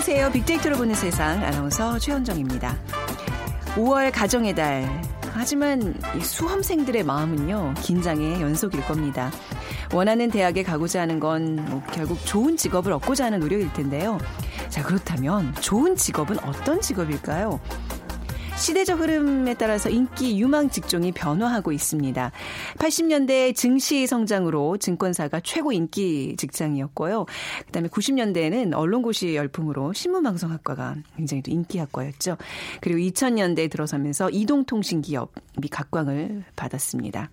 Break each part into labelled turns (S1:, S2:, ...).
S1: 안녕하세요. 빅데이터로 보는 세상 아나운서 최현정입니다. 5월 가정의 달. 하지만 이 수험생들의 마음은요, 긴장의 연속일 겁니다. 원하는 대학에 가고자 하는 건 뭐 결국 좋은 직업을 얻고자 하는 노력일 텐데요. 자, 그렇다면 좋은 직업은 어떤 직업일까요? 시대적 흐름에 따라서 인기 유망 직종이 변화하고 있습니다. 80년대 증시 성장으로 증권사가 최고 인기 직장이었고요. 그다음에 90년대에는 언론고시 열풍으로 신문방송학과가 굉장히 또 인기 학과였죠. 그리고 2000년대에 들어서면서 이동통신 기업이 각광을 받았습니다.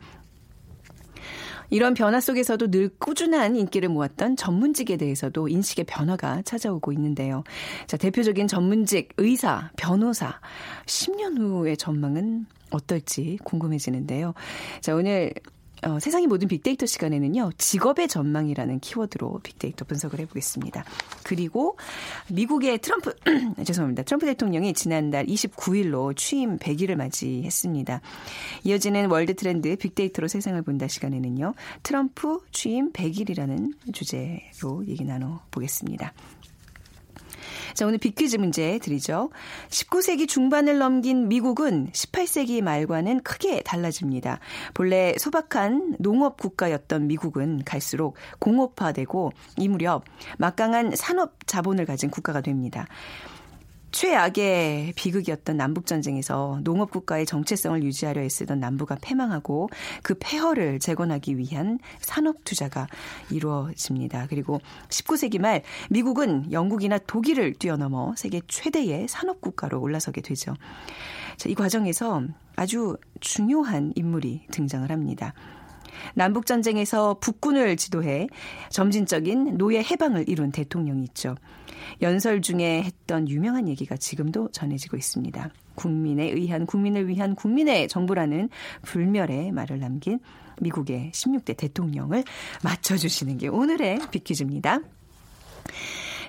S1: 이런 변화 속에서도 늘 꾸준한 인기를 모았던 전문직에 대해서도 인식의 변화가 찾아오고 있는데요. 자, 대표적인 전문직, 의사, 변호사, 10년 후의 전망은 어떨지 궁금해지는데요. 자, 오늘 어, 세상의 모든 빅데이터 시간에는요, 직업의 전망이라는 키워드로 빅데이터 분석을 해보겠습니다. 그리고 미국의 트럼프, 죄송합니다. 트럼프 대통령이 지난달 29일로 취임 100일을 맞이했습니다. 이어지는 world trend 빅데이터로 세상을 본다 시간에는요, 트럼프 취임 100일이라는 주제로 얘기 나눠보겠습니다. 자, 오늘 빅퀴즈 문제 드리죠. 19세기 중반을 넘긴 미국은 18세기 말과는 크게 달라집니다. 본래 소박한 농업 국가였던 미국은 갈수록 공업화되고 이 무렵 막강한 산업 자본을 가진 국가가 됩니다. 최악의 비극이었던 남북전쟁에서 농업국가의 정체성을 유지하려 애쓰던 남부가 패망하고 그 폐허를 재건하기 위한 산업 투자가 이루어집니다. 그리고 19세기 말 미국은 영국이나 독일을 뛰어넘어 세계 최대의 산업국가로 올라서게 되죠. 자, 이 과정에서 아주 중요한 인물이 등장을 합니다. 남북전쟁에서 북군을 지도해 점진적인 노예 해방을 이룬 대통령이 있죠. 연설 중에 했던 유명한 얘기가 지금도 전해지고 있습니다. 국민에 의한 국민을 위한 국민의 정부라는 불멸의 말을 남긴 미국의 16대 대통령을 맞춰주시는 게 오늘의 빅퀴즈입니다.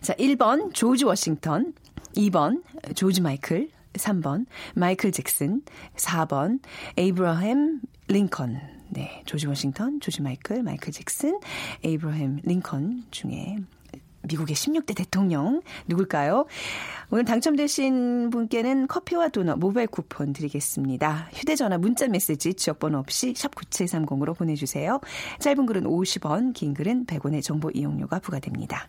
S1: 자, 1번 조지 워싱턴, 2번 조지 마이클, 3번 마이클 잭슨, 4번 에이브라햄 링컨. 네, 조지 워싱턴, 조지 마이클, 마이클 잭슨, 에이브라햄 링컨 중에 미국의 16대 대통령 누굴까요? 오늘 당첨되신 분께는 커피와 도넛 모바일 쿠폰 드리겠습니다. 휴대전화 문자 메시지 지역번호 없이 샵 9730으로 보내주세요. 짧은 글은 50원, 긴 글은 100원의 정보 이용료가 부과됩니다.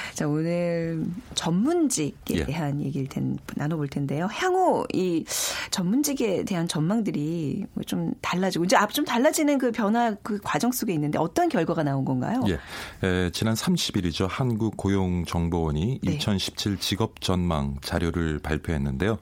S1: 자, 오늘 전문직에 예. 대한 얘기를 텐, 나눠볼 텐데요. 향후 이 전문직에 대한 전망들이 좀 달라지고, 이제 앞 좀 달라지는 그 변화 그 과정 속에 있는데 어떤 결과가 나온 건가요?
S2: 예. 에, 지난 30일이죠. 한국 고용정보원이 네. 2017 직업 전망 자료를 발표했는데요.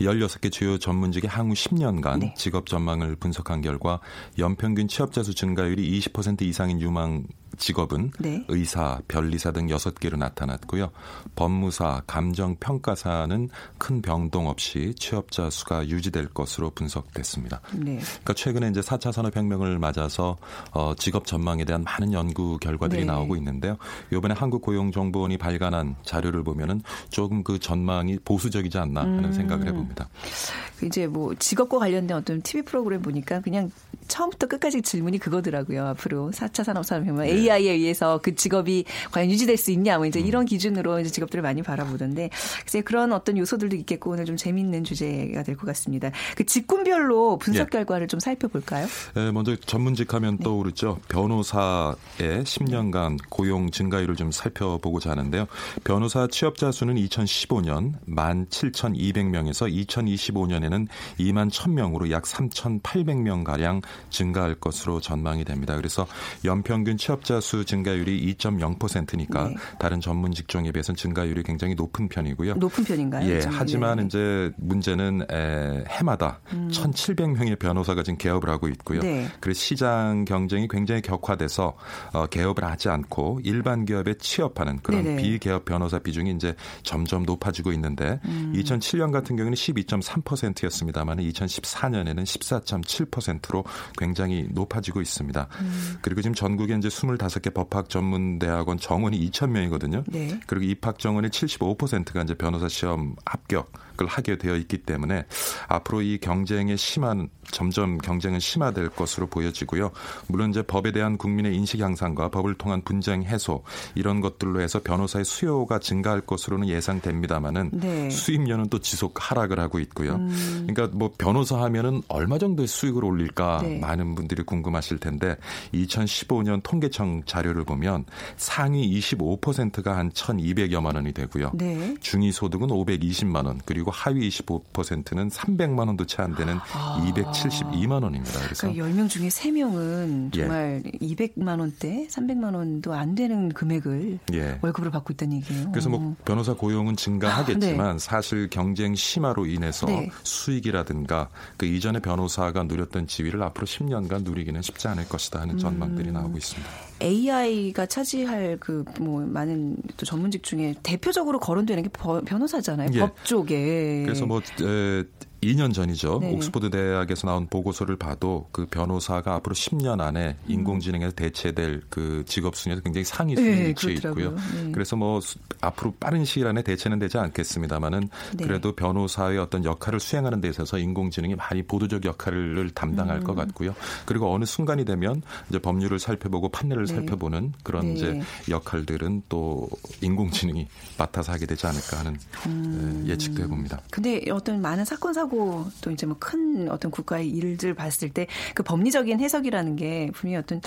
S2: 16개 주요 전문직의 향후 10년간 네. 직업 전망을 분석한 결과 연평균 취업자 수 증가율이 20% 이상인 유망 직업은 네. 의사, 변리사 등 6개로 나타났고요. 법무사, 감정평가사는 큰 변동 없이 취업자 수가 유지될 것으로 분석됐습니다. 네. 그러니까 최근에 이제 4차 산업혁명을 맞아서 어, 직업 전망에 대한 많은 연구 결과들이 네. 나오고 있는데요. 이번에 한국고용정보원이 발간한 자료를 보면은 조금 그 전망이 보수적이지 않나 하는 음. 생각을 해봅니다.
S1: 이제 뭐 직업과 관련된 어떤 TV 프로그램 보니까 그냥 처음부터 끝까지 질문이 그거더라고요. 앞으로 4차 산업산업혁명 AI에 의해서 그 직업이 과연 유지될 수 있냐 뭐 이제 음. 이런 기준으로 이제 직업들을 많이 바라보던데 글쎄 그런 어떤 요소들도 있겠고 오늘 좀 재밌는 주제가 될 것 같습니다. 그 직군별로 분석 예. 결과를 좀 살펴볼까요?
S2: 네, 먼저 전문직 하면 네. 떠오르죠. 변호사의 10년간 고용 증가율을 좀 살펴보고자 하는데요. 변호사 취업자 수는 2015년 17,200명에서 2025년에는 2만 1,000명으로 약 3,800명 가량 증가할 것으로 전망이 됩니다. 그래서 연평균 취업자 수 증가율이 2.0%니까 네. 다른 전문 직종에 비해서는 증가율이 굉장히 높은 편이고요.
S1: 높은 편인가요?
S2: 예. 하지만 네. 이제 문제는 에, 해마다 음. 1,700명의 변호사가 지금 개업을 하고 있고요. 네. 그래서 시장 경쟁이 굉장히 격화돼서 어, 개업을 하지 않고 일반 기업에 취업하는 그런 네네. 비개업 변호사 비중이 이제 점점 높아지고 있는데 음. 2007년 같은 경우는 12.3%였습니다만 2014년에는 14.7%로 굉장히 높아지고 있습니다. 음. 그리고 지금 전국에 이제 25개 법학 전문 대학원 정원이 2,000명이거든요. 네. 그리고 입학 정원의 75%가 이제 변호사 시험 합격 을 하게 되어 있기 때문에 앞으로 이 경쟁의 심한 점점 경쟁은 심화될 것으로 보여지고요. 물론 이제 법에 대한 국민의 인식 향상과 법을 통한 분쟁 해소 이런 것들로 해서 변호사의 수요가 증가할 것으로는 예상됩니다만은 네. 수입료는 또 지속 하락을 하고 있고요. 음. 그러니까 뭐 변호사 하면은 얼마 정도의 수익을 올릴까 네. 많은 분들이 궁금하실 텐데 2015년 통계청 자료를 보면 상위 25%가 한 1,200여만 원이 되고요. 네. 중위 소득은 520만 원 그리고 하위 25%는 300만 원도 채 안 되는 아. 272만 원입니다.
S1: 그래서 그러니까 10명 중에 3명은 정말 예. 200만 원대, 300만 원도 안 되는 금액을 예. 월급으로 받고 있다는 얘기예요.
S2: 그래서 뭐 어. 변호사 고용은 증가하겠지만 아, 네. 사실 경쟁 심화로 인해서 네. 수익이라든가 그 이전에 변호사가 누렸던 지위를 앞으로 10년간 누리기는 쉽지 않을 것이다 하는 전망들이 음. 나오고 있습니다.
S1: AI가 차지할 그 뭐 많은 또 전문직 중에 대표적으로 거론되는 게 변호사잖아요. 예. 법 쪽에.
S2: 그래서 뭐 에, 2년 전이죠. 네. 옥스퍼드 대학에서 나온 보고서를 봐도 그 변호사가 앞으로 10년 안에 음. 인공지능에서 대체될 그 직업 순위에서 굉장히 상위 순위에 네, 위치해 있고요. 네. 그래서 뭐 앞으로 빠른 시일 안에 대체는 되지 않겠습니다만은 네. 그래도 변호사의 어떤 역할을 수행하는 데 있어서 인공지능이 많이 보도적 역할을 담당할 음. 것 같고요. 그리고 어느 순간이 되면 이제 법률을 살펴보고 판례를 네. 살펴보는 그런 네. 이제 역할들은 또 인공지능이 맡아서 하게 되지 않을까 하는 음. 예측도 해봅니다.
S1: 근데 어떤 많은 사건 사고 하고 또 이제 뭐 큰 어떤 국가의 일들 봤을 때 그 법리적인 해석이라는 게 분명히 어떤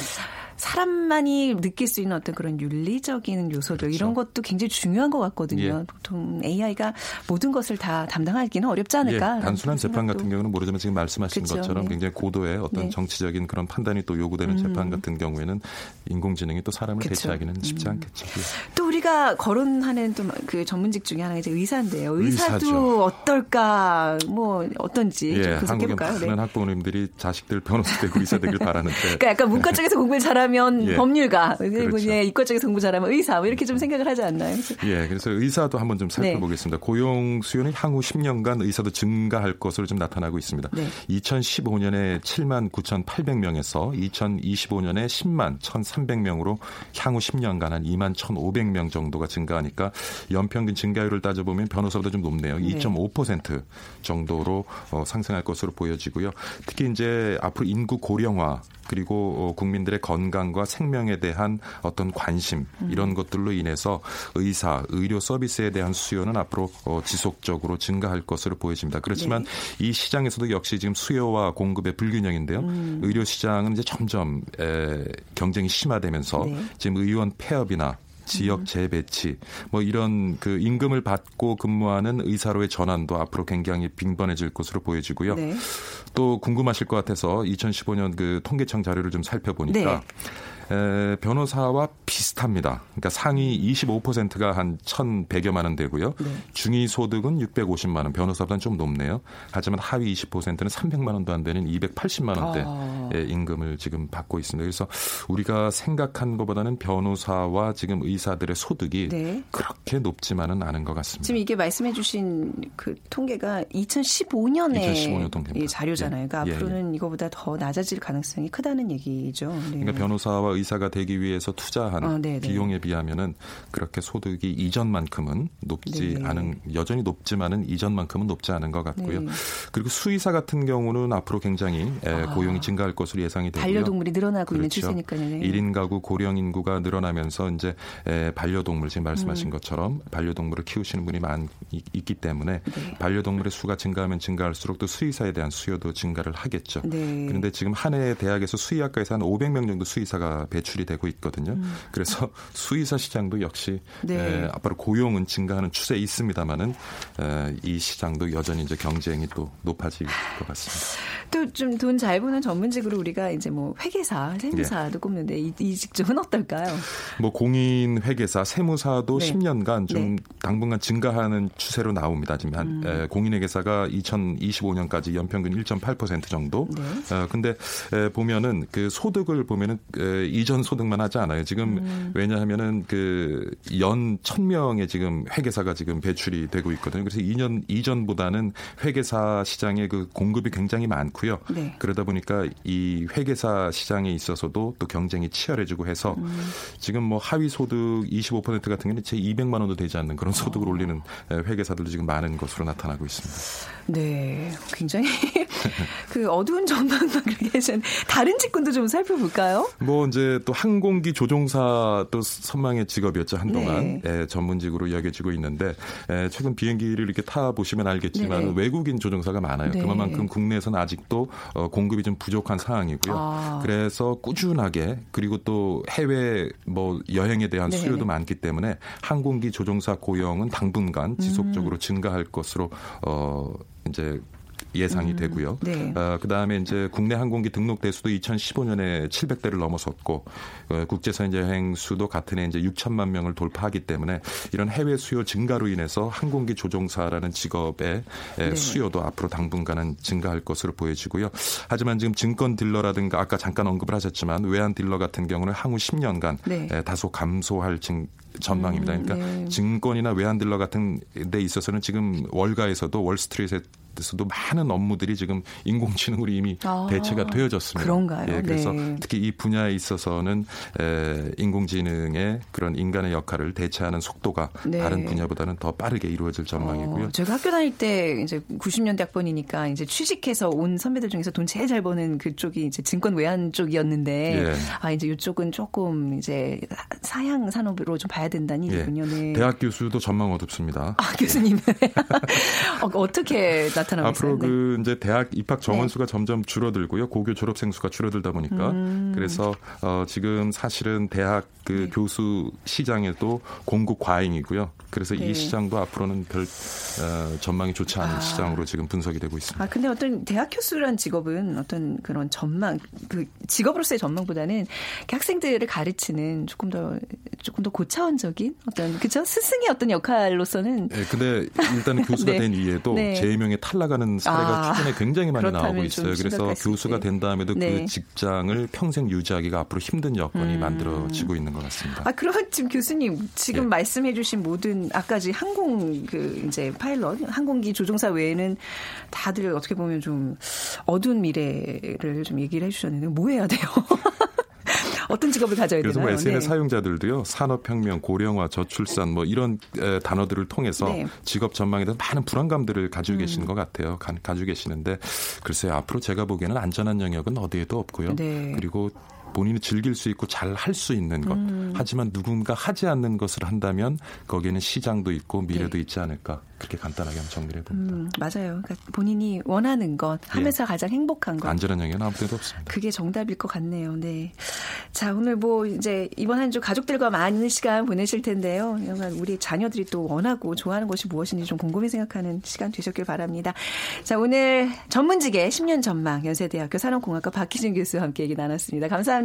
S1: 사람만이 느낄 수 있는 어떤 그런 윤리적인 요소들 그렇죠. 이런 것도 굉장히 중요한 것 같거든요. 예. 보통 AI가 모든 것을 다 담당하기는 어렵지 않을까.
S2: 예. 단순한 재판 같은 경우는 모르지만 지금 말씀하신 그렇죠. 것처럼 네. 굉장히 고도의 어떤 네. 정치적인 그런 판단이 또 요구되는 음. 재판 같은 경우에는 인공지능이 또 사람을 그렇죠. 대체하기는 쉽지 음. 않겠죠.
S1: 또 우리가 거론하는 또 그 전문직 중에 하나가 이제 의사인데요. 의사도 의사죠. 어떨까 뭐 어떤지 예.
S2: 한국의 많은 네. 학부모님들이 자식들 변호사 되고 의사 되길 바라는데.
S1: 그러니까 약간 문과 쪽에서 공부를 잘하는 잘하면 예. 법률가 그리고 그렇죠. 이제 이과 쪽에서 공부 잘하면 의사 뭐 이렇게 좀 생각을 하지 않나요?
S2: 예, 그래서 의사도 한번 좀 살펴보겠습니다. 네. 고용 수요는 향후 10년간 의사도 증가할 것으로 좀 나타나고 있습니다. 네. 2015년에 7만 9,800명에서 2025년에 10만 1,300명으로 향후 10년간 한 2만 1,500명 정도가 증가하니까 연평균 증가율을 따져보면 변호사보다 좀 높네요. 2.5% 정도로 어, 상승할 것으로 보여지고요. 특히 이제 앞으로 인구 고령화 그리고 어, 국민들의 건강과 생명에 대한 어떤 관심 이런 음. 것들로 인해서 의사, 의료 서비스에 대한 수요는 앞으로 어, 지속적으로 증가할 것으로 보여집니다. 그렇지만 네. 이 시장에서도 역시 지금 수요와 공급의 불균형인데요. 음. 의료 시장은 이제 점점 경쟁이 심화되면서 네. 지금 의원 폐업이나 지역 음. 재배치 뭐 이런 그 임금을 받고 근무하는 의사로의 전환도 앞으로 굉장히 빈번해질 것으로 보여지고요. 네. 또 궁금하실 것 같아서 2015년 그 통계청 자료를 좀 살펴보니까 네. 에, 변호사와 비슷합니다. 그러니까 상위 25%가 한 1,100여만 원 되고요. 네. 중위 소득은 650만 원, 변호사보다는 좀 높네요. 하지만 하위 20%는 300만 원도 안 되는 280만 원대의 아. 임금을 지금 받고 있습니다. 그래서 우리가 생각한 것보다는 변호사와 지금 의사들의 소득이 네. 그렇게 높지만은 않은 것 같습니다.
S1: 지금 이게 말씀해 주신 그 통계가 2015년에 2015년 통계 자료잖아요. 그러니까 예. 앞으로는 예. 이거보다 더 낮아질 가능성이 크다는 얘기죠.
S2: 네. 그러니까 변호사와 의사가 되기 위해서 투자한
S1: 어, 네, 네.
S2: 비용에 비하면은 그렇게 소득이 이전만큼은 높지
S1: 네.
S2: 않은 여전히 높지만은 이전만큼은 높지 않은 것 같고요.
S1: 네.
S2: 그리고 수의사 같은 경우는 앞으로 굉장히 에, 고용이 증가할 것으로 예상이 되고요.
S1: 아. 반려동물이 늘어나고 있는
S2: 그렇죠.
S1: 추세니까요. 네.
S2: 1인 가구 고령 인구가 늘어나면서 이제 에, 반려동물 지금
S1: 음.
S2: 말씀하신 것처럼 반려동물을 키우시는 분이 많이 있기 때문에
S1: 네.
S2: 반려동물의 수가 증가하면 증가할수록 또 수의사에 대한 수요도 증가를 하겠죠.
S1: 네.
S2: 그런데 지금 한 해 대학에서 수의학과에서 한 500명 정도 수의사가 배출이 되고 있거든요. 그래서 수의사 시장도 역시
S1: 음. 네.
S2: 에, 앞으로 고용은 증가하는 추세에 있습니다만은 에, 이 시장도 여전히 이제 경쟁이 또 높아질 것 같습니다.
S1: 또 좀 돈 잘 버는 전문직으로 우리가 이제 뭐 회계사, 세무사도 꼽는데 이, 이 직종은 어떨까요?
S2: 뭐 공인 회계사, 세무사도
S1: 네.
S2: 10년간 좀
S1: 네.
S2: 당분간 증가하는 추세로 나옵니다. 지금 한
S1: 음.
S2: 에, 공인 회계사가 2025년까지 연평균 1.8% 정도.
S1: 네.
S2: 어, 근데 에, 보면은 그 소득을 보면은 에, 이전 소득만 하지 않아요. 지금
S1: 음.
S2: 왜냐하면은 그연 1000명의 지금 회계사가 지금 배출이 되고 있거든요. 그래서 2년 이전보다는 회계사 시장에 그 공급이 굉장히 많고요.
S1: 네.
S2: 그러다 보니까 이 회계사 시장에 있어서도 또 경쟁이 치열해지고 해서
S1: 음.
S2: 지금 뭐 하위 소득 25% 같은 경우는 제 200만 원도 되지 않는 그런 소득을 올리는 에, 회계사들도 지금 많은 것으로 나타나고 있습니다.
S1: 네, 굉장히 그 어두운 전망만 그렇게 다른 직군도 좀 살펴볼까요?
S2: 뭐 이제 또 항공기 조종사 또 선망의 직업이었죠 한동안
S1: 네.
S2: 에, 전문직으로 여겨지고 있는데 에, 최근 비행기를 이렇게 타 보시면 알겠지만
S1: 네네.
S2: 외국인 조종사가 많아요.
S1: 네.
S2: 그만큼 국내에서는 아직도 어, 공급이 좀 부족한 상황이고요.
S1: 아.
S2: 그래서 꾸준하게 그리고 또 해외 뭐 여행에 대한
S1: 네네.
S2: 수요도 많기 때문에 항공기 조종사 고용은 당분간 지속적으로 증가할 것으로 어 이제 예상이 되고요.
S1: 네.
S2: 어, 그다음에 이제 국내 항공기 등록 대수도 2015년에 700대를 넘어섰고 어, 국제선 여행 수도 같은 해 이제 6천만 명을 돌파하기 때문에 이런 해외 수요 증가로 인해서 항공기 조종사라는 직업의 에,
S1: 네.
S2: 수요도 앞으로 당분간은 증가할 것으로 보여지고요. 하지만 지금 증권 딜러라든가 아까 잠깐 언급을 하셨지만 외환 딜러 같은 경우는 향후 10년간
S1: 네.
S2: 에, 다소 감소할 증 전망입니다.
S1: 음,
S2: 그러니까
S1: 네.
S2: 증권이나 외환 딜러 같은 데 있어서는 지금 월가에서도 월스트리트에 서도 많은 업무들이 지금 인공지능으로 이미
S1: 아,
S2: 대체가 되어졌습니다.
S1: 그런가요?
S2: 예, 그래서
S1: 네.
S2: 특히 이 분야에 있어서는 에, 인공지능의 그런 인간의 역할을 대체하는 속도가
S1: 네.
S2: 다른 분야보다는 더 빠르게 이루어질 전망이고요.
S1: 어, 제가 학교 다닐 때 이제 90년대 학번이니까 이제 취직해서 온 선배들 중에서 돈 제일 잘 버는 그쪽이 이제 증권 외환 쪽이었는데
S2: 예.
S1: 아 이제 이쪽은 조금 이제 사양 산업으로 좀 봐야 된다는
S2: 예.
S1: 얘기군요. 네.
S2: 대학 교수도 전망 어둡습니다.
S1: 아 교수님 어, 어떻게 나 타나고
S2: 앞으로
S1: 있어요? 네.
S2: 그 이제 대학 입학 정원 수가 점점 줄어들고요. 고교 졸업생 수가 줄어들다 보니까
S1: 음.
S2: 그래서 어 지금 사실은 대학 그 교수 시장에도 공급 과잉이고요. 그래서
S1: 네.
S2: 이 시장도 앞으로는 별 어, 전망이 좋지 않은 시장으로 지금 분석이 되고 있습니다.
S1: 아, 근데 어떤 대학 교수란 직업은 어떤 그런 전망, 그 직업으로서의 전망보다는 학생들을 가르치는 조금 더, 조금 더 고차원적인 어떤, 그쵸? 스승의 어떤 역할로서는
S2: 네, 근데 일단 교수가
S1: 네.
S2: 된 이후에도
S1: 네.
S2: 재임용에 탈락하는 사례가
S1: 아,
S2: 최근에 굉장히 많이 나오고
S1: 좀
S2: 있어요. 그래서 교수가. 된 다음에도
S1: 네.
S2: 그 직장을 평생 유지하기가 앞으로 힘든 여건이
S1: 음.
S2: 만들어지고 있는 것 같습니다.
S1: 아, 그러면 지금 교수님 지금
S2: 예.
S1: 말씀해주신 모든 아까지 항공 그 이제 파일럿 항공기 조종사 외에는 다들 어떻게 보면 좀 어두운 미래를 좀 얘기를 해주셨는데 뭐 해야 돼요? 어떤 직업을 가져야
S2: 그래서
S1: 되나요?
S2: 뭐 SNS
S1: 네.
S2: 사용자들도요 산업혁명, 고령화, 저출산 뭐 이런 에, 단어들을 통해서
S1: 네. 음.
S2: 직업 전망에 대한 많은 불안감들을 가지고 계시는 것 같아요. 가, 가지고 계시는데 글쎄요 앞으로 제가 보기에는 안전한 영역은 어디에도 없고요.
S1: 네.
S2: 그리고 본인이 즐길 수 있고 잘 할 수 있는 것.
S1: 음.
S2: 하지만 누군가 하지 않는 것을 한다면 거기에는 시장도 있고 미래도
S1: 네.
S2: 있지 않을까. 그렇게 간단하게 한번 정리를 해봅니다.
S1: 음, 맞아요. 그러니까 본인이 원하는 것, 하면서 가장 행복한 것.
S2: 안전한 영역은 아무 데도 없습니다.
S1: 그게 정답일 것 같네요. 네. 자, 오늘 뭐 이제 이번 한 주 가족들과 많은 시간 보내실 텐데요. 여간 우리 자녀들이 또 원하고 좋아하는 것이 무엇인지 좀 곰곰이 생각하는 시간 되셨길 바랍니다. 자, 오늘 전문직의 10년 전망 연세대학교 산업공학과 박희준 교수와 함께 얘기 나눴습니다. 감사합니다.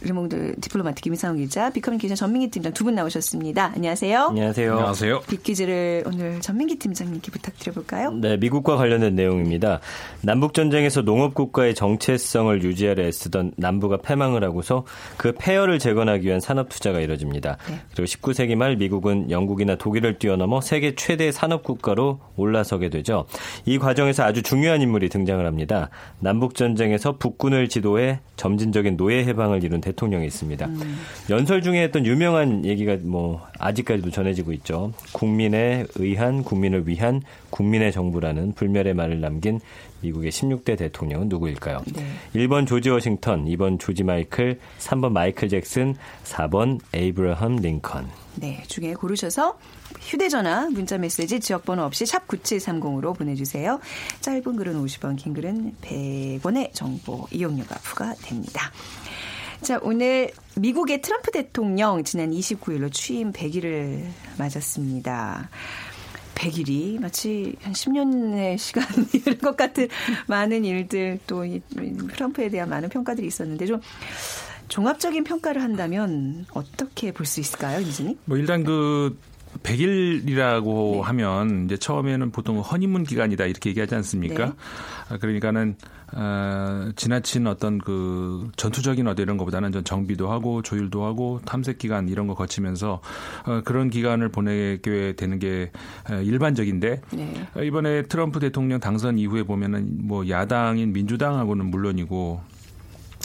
S1: 르몽드 디플로마티크 임상훈 기자, 빅커뮤니케이션 전민기 팀장 두 분 나오셨습니다. 안녕하세요.
S3: 안녕하세요.
S4: 안녕하세요.
S1: 빅퀴즈를 오늘 전민기 팀장님께 부탁드려볼까요?
S3: 네, 미국과 관련된 내용입니다. 남북 전쟁에서 농업 국가의 정체성을 유지하려 애쓰던 남부가 패망을 하고서 그 폐허를 재건하기 위한 산업 투자가 이뤄집니다.
S1: 네.
S3: 그리고 19세기 말 미국은 영국이나 독일을 뛰어넘어 세계 최대 산업 국가로 올라서게 되죠. 이 과정에서 아주 중요한 인물이 등장을 합니다. 남북 전쟁에서 북군을 지도해 점진적인 노예 해방을 이룬 대통령이 있습니다. 연설 중에 했던 유명한 얘기가 뭐 아직까지도 전해지고 있죠. 국민에 의한 국민을 위한 국민의 정부라는 불멸의 말을 남긴 미국의 16대 대통령은 누구일까요?
S1: 네.
S3: 1번 조지 워싱턴, 2번 조지 마이클, 3번 마이클 잭슨, 4번 에이브러함 링컨.
S1: 네, 중에 고르셔서 휴대전화, 문자메시지, 지역번호 없이 샵 9730으로 보내주세요. 짧은 글은 50원, 긴 글은 100원의 정보 이용료가 부과됩니다. 자, 오늘 미국의 트럼프 대통령 지난 29일로 취임 100일을 맞았습니다. 100일이 마치 한 10년의 시간일 것 같은 많은 일들 또이 트럼프에 대한 많은 평가들이 있었는데 좀 종합적인 평가를 한다면 어떻게 볼 수 있을까요, 이진이?
S4: 뭐 일단 그 100일이라고
S1: 네.
S4: 하면 이제 처음에는 보통 허니문 기간이다 이렇게 얘기하지 않습니까?
S1: 네.
S4: 아, 그러니까는 어, 지나친 어떤 그 전투적인 어떤 이런 것보다는 좀 정비도 하고 조율도 하고 탐색 기간 이런 거 거치면서 어, 그런 기간을 보내게 되는 게 어, 일반적인데
S1: 네.
S4: 어, 이번에 트럼프 대통령 당선 이후에 보면은 뭐 야당인 민주당하고는 물론이고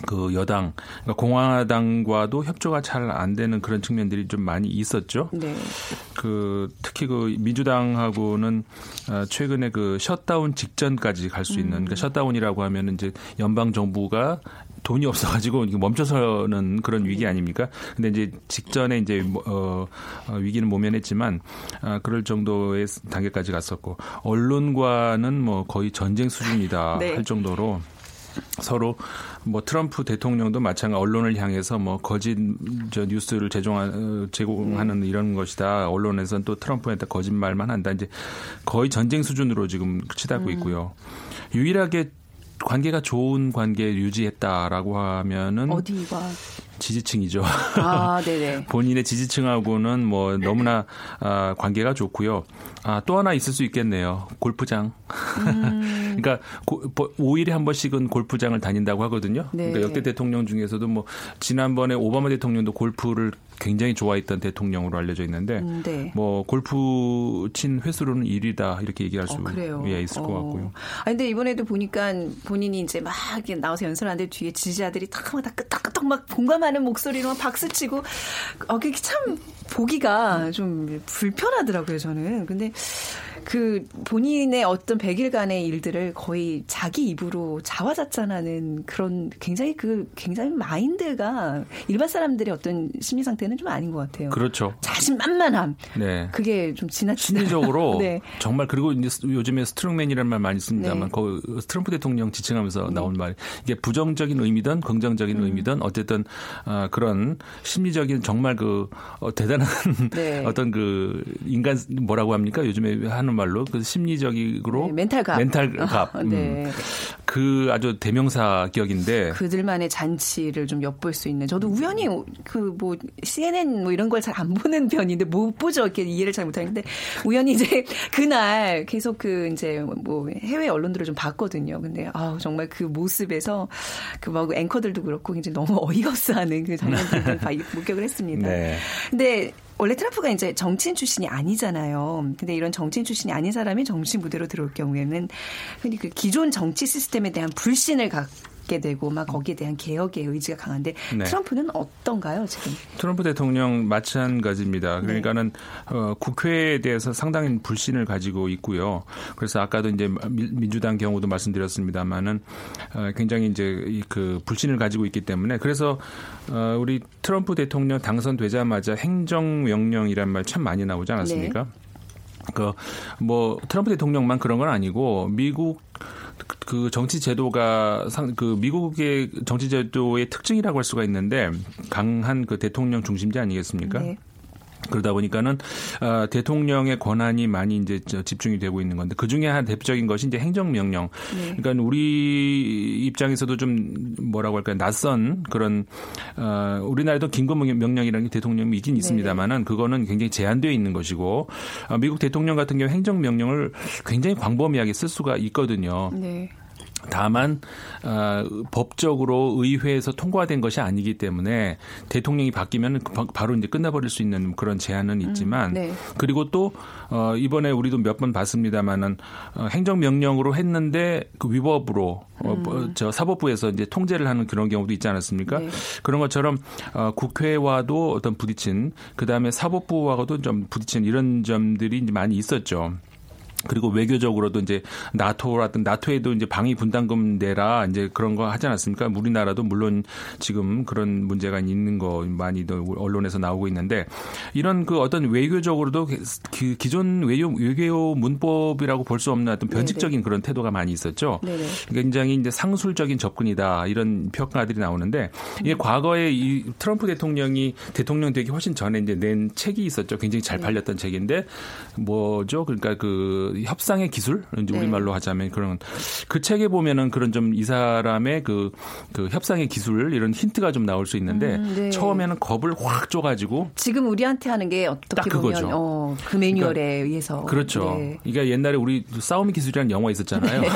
S4: 그 여당 그러니까 공화당과도 협조가 잘 안 되는 그런 측면들이 좀 많이 있었죠.
S1: 네.
S4: 그 특히 그 민주당하고는 어, 최근에 그 셧다운 직전까지 갈 수 있는 그러니까 셧다운이라고 하면은 이제 연방 정부가 돈이 없어가지고 멈춰서는 그런 위기 아닙니까? 근데 이제 직전에 이제 뭐, 어, 어, 위기는 모면했지만 아, 그럴 정도의 단계까지 갔었고 언론과는 뭐 거의 전쟁 수준이다
S1: 네.
S4: 할 정도로 서로 뭐 트럼프 대통령도 마찬가지 언론을 향해서 뭐 거짓 저 뉴스를 제공하, 어, 제공하는 이런 것이다. 언론에서는 또 트럼프한테 거짓말만 한다. 이제 거의 전쟁 수준으로 지금 치닫고 있고요. 유일하게 관계가 좋은 관계 유지했다라고 하면은
S1: 어디가?
S4: 지지층이죠.
S1: 아, 네네.
S4: 본인의 지지층하고는 뭐 너무나 아, 관계가 좋고요. 아, 또 하나 있을 수 있겠네요. 골프장.
S1: 음.
S4: 그러니까 고, 5일에 한 번씩은 골프장을 다닌다고 하거든요.
S1: 네.
S4: 그러니까 역대 대통령 중에서도 뭐 지난번에 오바마 대통령도 골프를 굉장히 좋아했던 대통령으로 알려져 있는데
S1: 음, 네.
S4: 뭐 골프 친 횟수로는 1위다 이렇게 얘기할 수
S1: 어.
S4: 예, 있을 것
S1: 어.
S4: 같고요.
S1: 아 근데 이번에도 보니까 본인이 이제 막 나와서 연설하는데 뒤에 지지자들이 탁, 다 끄떡끄떡 막 공감하는 목소리로 막 박수 치고 어 그게 참 보기가 좀 불편하더라고요 저는. 근데 그 본인의 어떤 100일간의 일들을 거의 자기 입으로 자화자찬하는 그런 굉장히 그 굉장히 마인드가 일반 사람들의 어떤 심리 상태는 좀 아닌 것 같아요.
S4: 그렇죠.
S1: 자신만만함.
S4: 네.
S1: 그게 좀 지나치다.
S4: 심리적으로
S1: 네.
S4: 정말 그리고 이제 요즘에 strongman이라는 말 많이 씁니다만
S1: 네.
S4: 그 트럼프 대통령 지칭하면서 나온 말 이게 부정적인 의미든 긍정적인
S1: 음.
S4: 의미든 어쨌든 아, 그런 심리적인 정말 그 어, 대단한
S1: 네.
S4: 어떤 그 인간 뭐라고 합니까 요즘에 하는 말로 그 심리적으로
S1: 네, 멘탈갑.
S4: 멘탈갑
S1: 아, 네.
S4: 음. 그 아주 대명사 격인데
S1: 그들만의 잔치를 좀 엿볼 수 있는. 저도 우연히 그 뭐 CNN 뭐 이런 걸 잘 안 보는 편인데 못 보죠. 이렇게 이해를 잘 못하는데 우연히 이제 그날 계속 그 이제 뭐 해외 언론들을 좀 봤거든요. 근데 아 정말 그 모습에서 그막 앵커들도 그렇고 이제 너무 어이없어하는 그 장면들을 봐- 목격을 했습니다.
S3: 네.
S1: 근데 원래 트럼프가 이제 정치인 출신이 아니잖아요. 근데 이런 정치인 출신이 아닌 사람이 정치 무대로 들어올 경우에는 그 기존 정치 시스템에 대한 불신을 갖 게 되고 막 거기에 대한 개혁의 의지가 강한데
S4: 네.
S1: 트럼프는 어떤가요 지금?
S4: 트럼프 대통령 마찬가지입니다.
S1: 네.
S4: 그러니까는 어, 국회에 대해서 상당히 불신을 가지고 있고요. 그래서 아까도 이제 미- 민주당 경우도 말씀드렸습니다만은 어, 굉장히 이제 이그 불신을 가지고 있기 때문에 그래서 어, 우리 트럼프 대통령 당선되자마자 행정명령이란 말 참 많이 나오지 않았습니까?
S1: 네.
S4: 그뭐 트럼프 대통령만 그런 건 아니고 미국 그 정치 제도가 상, 그 미국의 정치 제도의 특징이라고 할 수가 있는데 강한 그 대통령 중심제 아니겠습니까?
S1: 네.
S4: 그러다 보니까는 어, 대통령의 권한이 많이 이제 집중이 되고 있는 건데 그 중에 한 대표적인 것이 이제 행정명령. 네. 그러니까 우리 입장에서도 좀 뭐라고 할까요 낯선 그런 어, 우리나라도 긴급 명령이라는 게 대통령이 있긴 네. 있습니다만은 그거는 굉장히 제한되어 있는 것이고 어, 미국 대통령 같은 경우 행정명령을 굉장히 광범위하게 쓸 수가 있거든요. 네. 다만 어, 법적으로 의회에서 통과된 것이 아니기 때문에 대통령이 바뀌면 바로 이제 끝나버릴 수 있는 그런 제한은 있지만 음, 네. 그리고 또 어, 이번에 우리도 몇 번 봤습니다만은 어, 행정명령으로 했는데 그 위법으로 어, 음. 어, 저 사법부에서 이제 통제를 하는 그런 경우도 있지 않았습니까? 네. 그런 것처럼 어, 국회와도 어떤 부딪힌 그 다음에 사법부와도 좀 부딪힌 이런 점들이 이제 많이 있었죠. 그리고 외교적으로도 이제 나토라든 나토에도 이제 방위 분담금 내라 이제 그런 거 하지 않았습니까? 우리나라도 물론 지금 그런 문제가 있는 거 많이 언론에서 나오고 있는데 이런 그 어떤 외교적으로도 그 기존 외교 외교 문법이라고 볼 수 없는 어떤 변칙적인 네네. 그런 태도가 많이 있었죠. 네네. 굉장히 이제 상술적인 접근이다 이런 평가들이 나오는데 이게 음. 과거에 이 트럼프 대통령이 대통령 되기 훨씬 전에 이제 낸 책이 있었죠. 굉장히 잘 네. 팔렸던 네. 책인데 뭐죠? 그러니까 그 협상의 기술 이제 네. 우리말로 하자면 그런 그 책에 보면은 그런 좀 이 사람의 그, 그 협상의 기술 이런 힌트가 좀 나올 수 있는데 음, 네. 처음에는 겁을 확 줘가지고
S1: 지금 우리한테 하는 게 어떻게 보면. 어, 그 매뉴얼에 그러니까, 의해서
S4: 그렇죠. 네. 그러니까 옛날에 우리 싸움의 기술이라는 영화 있었잖아요. 네.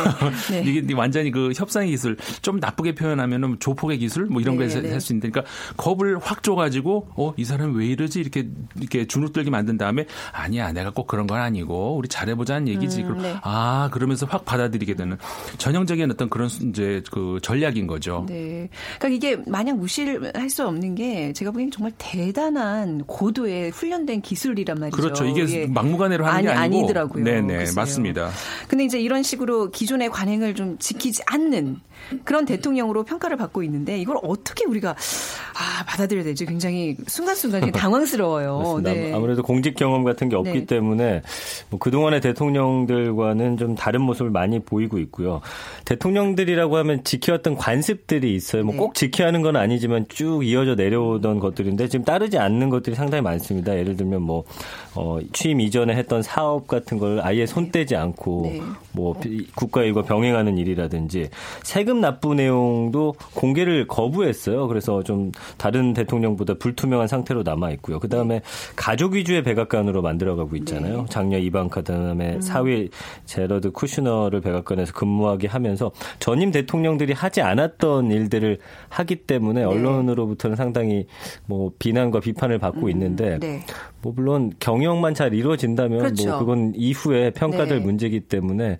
S4: 네. 이게 완전히 그 협상의 기술 좀 나쁘게 표현하면은 조폭의 기술 뭐 이런 거 할수 네, 있는데 그러니까 겁을 확 줘가지고 어 이 사람 왜 이러지 이렇게 이렇게 주눅들게 만든 다음에 아니야 내가 꼭 그런 건 아니고 우리 잘해보자 는 얘기지. 음, 네. 아 그러면서 확 받아들이게 되는 전형적인 어떤 그런 이제 그 전략인 거죠.
S1: 네. 그러니까 이게 마냥 무시를 할 수 없는 게 제가 보기엔 정말 대단한 고도의 훈련된 기술이란 말이죠.
S4: 그렇죠. 이게 예. 막무가내로 하는
S1: 아니,
S4: 게 아니고
S1: 아니더라고요.
S4: 네네 글쎄요. 맞습니다.
S1: 근데 이제 이런 식으로 기존의 관행을 좀 지키지 않는 그런 대통령으로 평가를 받고 있는데 이걸 어떻게 우리가 아, 받아들여야 되지? 굉장히 순간순간 당황스러워요.
S3: 네. 아무래도 공직 경험 같은 게 없기 네. 때문에 뭐 그동안의 대통령들과는 좀 다른 모습을 많이 보이고 있고요. 대통령들이라고 하면 지켜왔던 관습들이 있어요. 뭐꼭 네. 지켜야 하는 건 아니지만 쭉 이어져 내려오던 것들인데 지금 따르지 않는 것들이 상당히 많습니다. 예를 들면 뭐 어, 취임 이전에 했던 사업 같은 걸 아예 손대지 않고 네. 뭐 국가 일과 병행하는 일이라든지 세금 납부 내용도 공개를 거부했어요. 그래서 좀 다른 대통령보다 불투명한 상태로 남아 있고요. 그 다음에 네. 가족 위주의 백악관으로 만들어가고 있잖아요. 네. 장녀 이방카 다음에 음. 사위 제러드 쿠슈너를 백악관에서 근무하게 하면서 전임 대통령들이 하지 않았던 일들을 하기 때문에 네. 언론으로부터는 상당히 뭐 비난과 비판을 받고 음. 있는데 네. 뭐 물론 경영만 잘 이루어진다면 뭐 그렇죠. 뭐 그건 이후에 평가될 네. 문제이기 때문에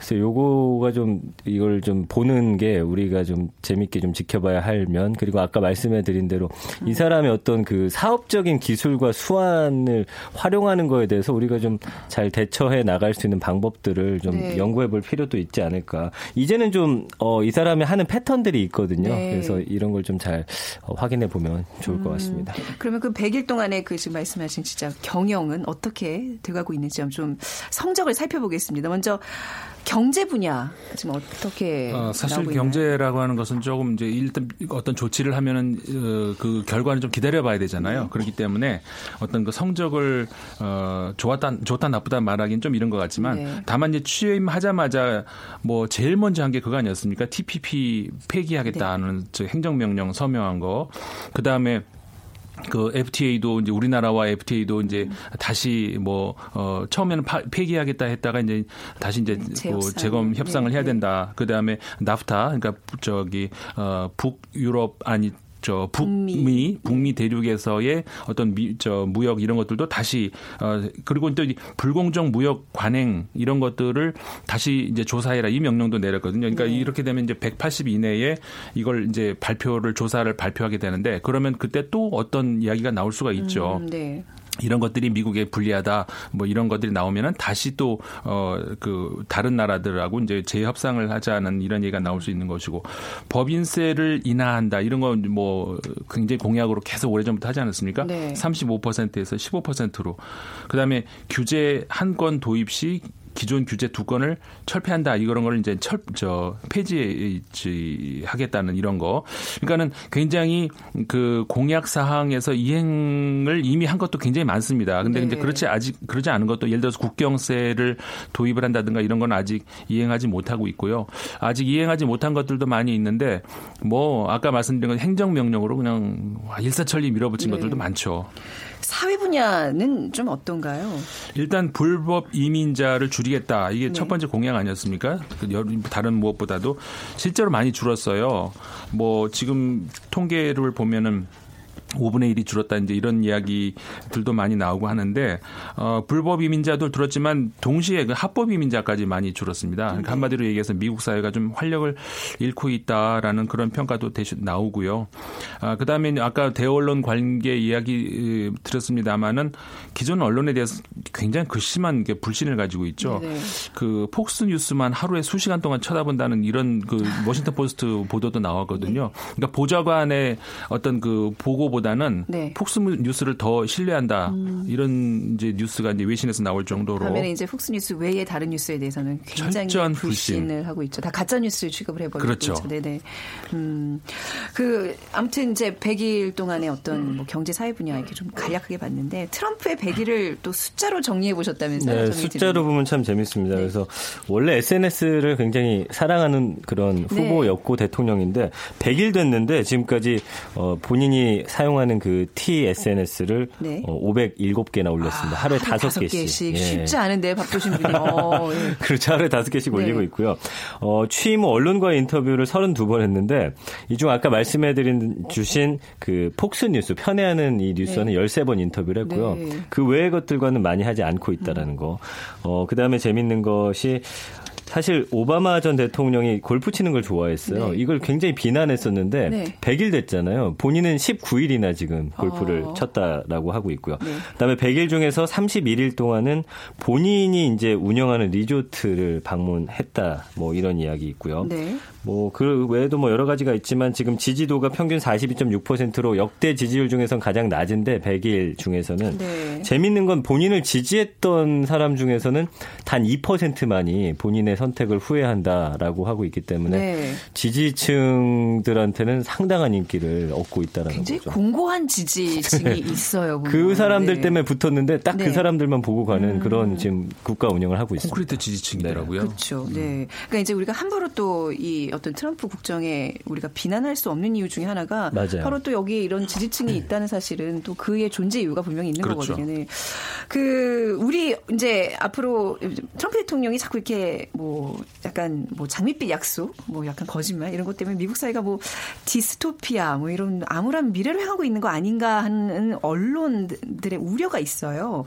S3: 그래서 요거가 좀 이걸 좀 보는 게 우리가 좀 재밌게 좀 지켜봐야 할 면 그리고 아까 말씀해 드린 대로 이 사람의 어떤 그 사업적인 기술과 수완을 활용하는 거에 대해서 우리가 좀 잘 대처해 나갈 수 있는 방법들을 좀 네. 연구해 볼 필요도 있지 않을까. 이제는 좀 어 이 사람이 하는 패턴들이 있거든요. 네. 그래서 이런 걸 좀잘 어, 확인해 보면 좋을 음, 것 같습니다.
S1: 그러면 그 100일 동안의 그 지금 말씀하신 진짜 경영은 어떻게 돼가고 있는지 좀 성적을 살펴보겠습니다. 먼저 경제 분야 지금 어떻게 어,
S4: 사실 경제라고 하는 것은 조금 이제 일단 어떤 조치를 하면은 어, 그 결과는 좀 기다려봐야 되잖아요. 네. 그렇기 때문에 어떤 그 성적을 어, 좋았다 좋다 나쁘다 말하기는 좀 이런 것 같지만 네. 다만 이제 취임하자마자 뭐 제일 먼저 한 게 그거 아니었습니까? TPP 폐기하겠다는 네. 행정명령 서명한 거. 그 다음에 그 FTA도 이제 우리나라와 FTA도 이제 음. 다시 뭐 어, 처음에는 파, 폐기하겠다 했다가 이제 다시 이제 네, 뭐 재검 협상을 네, 해야 네. 된다. 그 다음에 나프타 그러니까 저기 어, 북 유럽 아니 저 북미 북미 대륙에서의 어떤 미, 저 무역 이런 것들도 다시 어 그리고 또 불공정 무역 관행 이런 것들을 다시 이제 조사해라 이 명령도 내렸거든요. 그러니까 네. 이렇게 되면 이제 180 이내에 이걸 이제 발표를 조사를 발표하게 되는데 그러면 그때 또 어떤 이야기가 나올 수가 있죠. 음, 네. 이런 것들이 미국에 불리하다 뭐 이런 것들이 나오면은 다시 또 어 그 다른 나라들하고 이제 재협상을 하자는 이런 얘기가 나올 수 있는 것이고 법인세를 인하한다 이런 건 뭐 굉장히 공약으로 계속 오래전부터 하지 않았습니까? 네. 35%에서 15%로 그다음에 규제 한 건 도입 시 기존 규제 두 건을 철폐한다 이런 걸 이제 철 저 폐지하겠다는 이런 거. 그러니까는 굉장히 그 공약 사항에서 이행을 이미 한 것도 굉장히 많습니다. 근데
S1: 네.
S4: 이제 그렇지 아직 그러지 않은 것도 예를 들어서 국경세를 도입을 한다든가 이런 건 아직 이행하지 못하고 있고요. 아직 이행하지 못한 것들도 많이 있는데 뭐 아까 말씀드린 건 행정 명령으로 그냥 일사천리 밀어붙인
S1: 네.
S4: 것들도 많죠.
S1: 사회 분야는 좀 어떤가요?
S4: 일단 불법 이민자를 줄이겠다. 이게
S1: 네.
S4: 첫 번째 공약 아니었습니까? 그 여- 다른 무엇보다도 실제로 많이 줄었어요. 뭐 지금 통계를 보면은 5분의 1이 줄었다 이제 이런 이야기들도 많이 나오고 하는데 어, 불법 이민자도 줄었지만 동시에 그 합법 이민자까지 많이 줄었습니다. 그러니까 한마디로 얘기해서 미국 사회가 좀 활력을 잃고 있다라는 그런 평가도 대신 나오고요. 아, 그다음에 아까 대언론 관계 이야기 으, 들었습니다마는 기존 언론에 대해서 굉장히 극심한 게 불신을 가지고 있죠.
S1: 네네.
S4: 그 폭스 뉴스만 하루에 수시간 동안 쳐다본다는 이런 그 워싱턴 포스트 보도도 나왔거든요. 그러니까 보좌관의 어떤 그 보고보다는
S1: 네.
S4: 폭스 뉴스를 더 신뢰한다. 이런 이제 뉴스가 이제 외신에서 나올 정도로
S1: 반면에 이제 폭스 뉴스 외의 다른 뉴스에 대해서는 굉장히 불신을
S4: 불신.
S1: 하고 있죠. 다 가짜 뉴스 취급을 해버리고
S4: 그렇죠.
S1: 있죠. 네네. 음, 그 아무튼 이제 100일 동안의 어떤 뭐 경제 사회 분야 이렇게 좀 간략하게 봤는데 트럼프의 100일을 또 숫자로 정리해 보셨다면서요?
S3: 네, 숫자로
S1: 드리는.
S3: 보면 참 재밌습니다.
S1: 네.
S3: 그래서 원래 SNS를 굉장히 사랑하는 그런 후보였고 대통령인데 100일 됐는데 지금까지 어, 본인이 사용 하는 그 T SNS를
S1: 네.
S3: 어, 507개나 올렸습니다. 하루에
S1: 하루에
S3: 다섯
S1: 다섯
S3: 개씩. 예.
S1: 쉽지 않은데 바쁘신 분이. 어, 예.
S3: 그렇죠. 하루에 다섯 개씩
S1: 네.
S3: 올리고 있고요. 어, 취임 후 언론과의 인터뷰를 32번 했는데, 이 중 아까 말씀해드린, 주신 그 폭스 뉴스, 편애하는 이 뉴스는 13번 인터뷰를 했고요.
S1: 네.
S3: 그 외의 것들과는 많이 하지 않고 있다라는 거. 어, 그 다음에 재밌는 것이, 사실 오바마 전 대통령이 골프 치는 걸 좋아했어요.
S1: 네.
S3: 이걸 굉장히 비난했었는데
S1: 네.
S3: 100일 됐잖아요. 본인은 19일이나 지금 골프를
S1: 어.
S3: 쳤다라고 하고 있고요.
S1: 네.
S3: 그다음에 100일 중에서 31일 동안은 본인이 이제 운영하는 리조트를 방문했다. 뭐 이런 이야기 있고요.
S1: 네.
S3: 뭐그 외에도 뭐 여러 가지가 있지만 지금 지지도가 평균 42.6%로 역대 지지율 중에선 가장 낮은데 100일 중에서는
S1: 네.
S3: 재밌는 건 본인을 지지했던 사람 중에서는 단 2%만이 본인의 선택을 후회한다라고 하고 있기 때문에
S1: 네.
S3: 지지층들한테는 상당한 인기를 얻고 있다라는
S1: 굉장히
S3: 거죠.
S1: 공고한 지지층이 있어요. 보면.
S3: 그 사람들
S1: 네.
S3: 때문에 붙었는데 딱그
S1: 네.
S3: 사람들만 보고 가는 그런 지금 국가 운영을 하고 있습니다.
S4: 콘크리트 지지층이더라고요.
S1: 그렇죠. 네. 그러니까 이제 우리가 함부로 또 이 어떤 트럼프 국정에 우리가 비난할 수 없는 이유 중에 하나가
S3: 맞아요.
S1: 바로 또 여기에 이런 지지층이 있다는 사실은 또 그의 존재 이유가 분명히 있는
S4: 그렇죠.
S1: 거거든요. 네. 그 우리 이제 앞으로 트럼프 대통령이 자꾸 이렇게 뭐 약간 뭐 장밋빛 약속, 뭐 약간 거짓말 이런 것 때문에 미국 사회가 뭐 디스토피아 뭐 이런 암울한 미래를 향하고 있는 거 아닌가 하는 언론들의 우려가 있어요.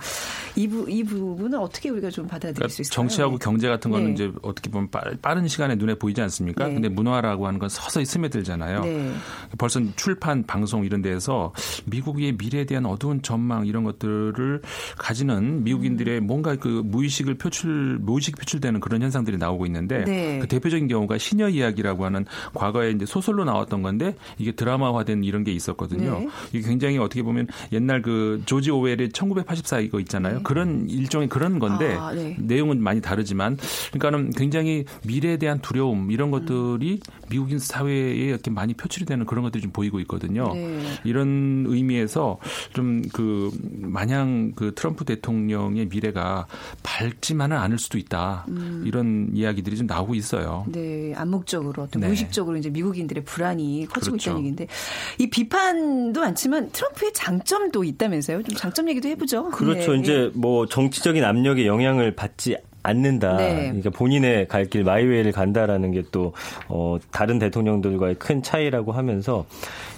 S1: 이, 부, 이 부분은 어떻게 우리가 좀 받아들일
S4: 그러니까
S1: 수 있을까요?
S4: 정치하고 경제 같은 거는
S1: 네.
S4: 이제 어떻게 보면 빠- 빠른 시간에 눈에 보이지 않습니까?
S1: 네.
S4: 근데 문화라고 하는 건 서서히 스며들잖아요.
S1: 네.
S4: 벌써 출판, 방송 이런 데에서 미국의 미래에 대한 어두운 전망 이런 것들을 가지는 미국인들의
S1: 음.
S4: 뭔가 그 무의식을 표출, 무의식 표출되는 그런 현상들이 나오고 있는데
S1: 네.
S4: 그 대표적인 경우가 시녀 이야기라고 하는 과거에 이제 소설로 나왔던 건데 이게 드라마화된 이런 게 있었거든요.
S1: 네.
S4: 이게 굉장히 어떻게 보면 옛날 그 조지 오웰의 1984 이거 있잖아요. 그런 일종의 그런 건데
S1: 네. 아, 네.
S4: 내용은 많이 다르지만 그러니까는 굉장히 미래에 대한 두려움 이런 것들이 미국인 사회에 이렇게 많이 표출이 되는 그런 것들이 좀 보이고 있거든요.
S1: 네.
S4: 이런 의미에서 좀 그 마냥 그 트럼프 대통령의 미래가 밝지만은 않을 수도 있다. 이런 이야기들이 좀 나오고 있어요.
S1: 네, 암묵적으로 또
S4: 네.
S1: 무의식적으로 이제 미국인들의 불안이 커지고
S4: 그렇죠.
S1: 있다는 얘기인데 이 비판도 많지만 트럼프의 장점도 있다면서요? 좀 장점 얘기도 해보죠.
S3: 그렇죠.
S1: 네.
S3: 이제 뭐 정치적인 압력에 영향을 받지 않는다.
S1: 네.
S3: 그러니까 본인의 갈 길 마이웨이를 간다라는 게 또 어, 다른 대통령들과의 큰 차이라고 하면서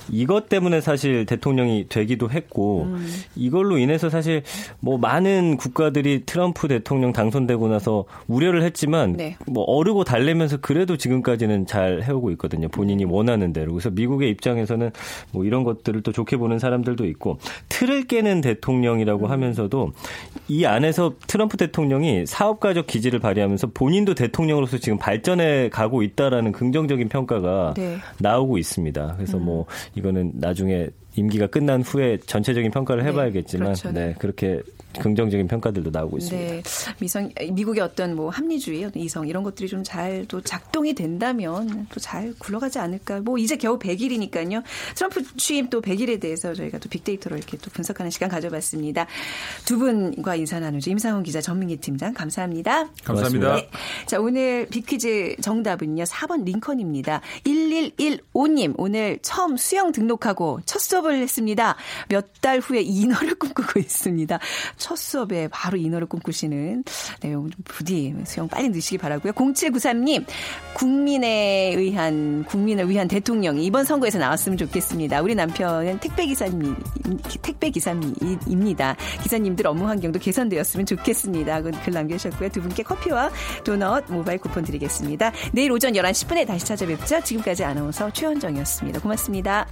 S3: 이것 때문에 사실 대통령이 되기도 했고
S1: 음.
S3: 이걸로 인해서 사실 뭐 많은 국가들이 트럼프 대통령 당선되고 나서 우려를 했지만
S1: 네.
S3: 뭐 어르고 달래면서 그래도 지금까지는 잘 해오고 있거든요. 본인이 원하는 대로. 그래서 미국의 입장에서는 뭐 이런 것들을 또 좋게 보는 사람들도 있고 틀을 깨는 대통령이라고 하면서도 이 안에서 트럼프 대통령이 사업가적 기질을 발휘하면서 본인도 대통령으로서 지금 발전해 가고 있다라는 긍정적인 평가가
S1: 네.
S3: 나오고 있습니다. 그래서 뭐 이거는 나중에 임기가 끝난 후에 전체적인 평가를
S1: 네,
S3: 해봐야겠지만,
S1: 그렇죠.
S3: 네, 그렇게 긍정적인 평가들도 나오고 있습니다.
S1: 네, 미성 미국의 어떤 뭐 합리주의, 이성 이런 것들이 좀 잘 또 작동이 된다면 또 잘 굴러가지 않을까. 뭐 이제 겨우 100일이니까요. 트럼프 취임 또 100일에 대해서 저희가 또 빅데이터로 이렇게 또 분석하는 시간 가져봤습니다. 두 분과 인사 나누죠. 임상훈 기자, 전민기 팀장 감사합니다.
S4: 감사합니다.
S1: 네. 자, 오늘 빅퀴즈 정답은요. 4번 링컨입니다. 1115님, 오늘 처음 수영 등록하고 첫 수업 을 했습니다. 몇 달 후에 인어를 꿈꾸고 있습니다. 첫 수업에 바로 인어를 꿈꾸시는, 네, 오늘 좀 부디 수영 빨리 넣으시기 바라고요 0793님, 국민에 의한, 국민을 위한 대통령이 이번 선거에서 나왔으면 좋겠습니다. 우리 남편은 택배 기사님, 택배 기사입니다. 기사님들 업무 환경도 개선되었으면 좋겠습니다. 글 남겨주셨고요. 두 분께 커피와 도넛 모바일 쿠폰 드리겠습니다. 내일 오전 11시 10분에 다시 찾아뵙죠. 지금까지 아나운서 최원정이었습니다. 고맙습니다.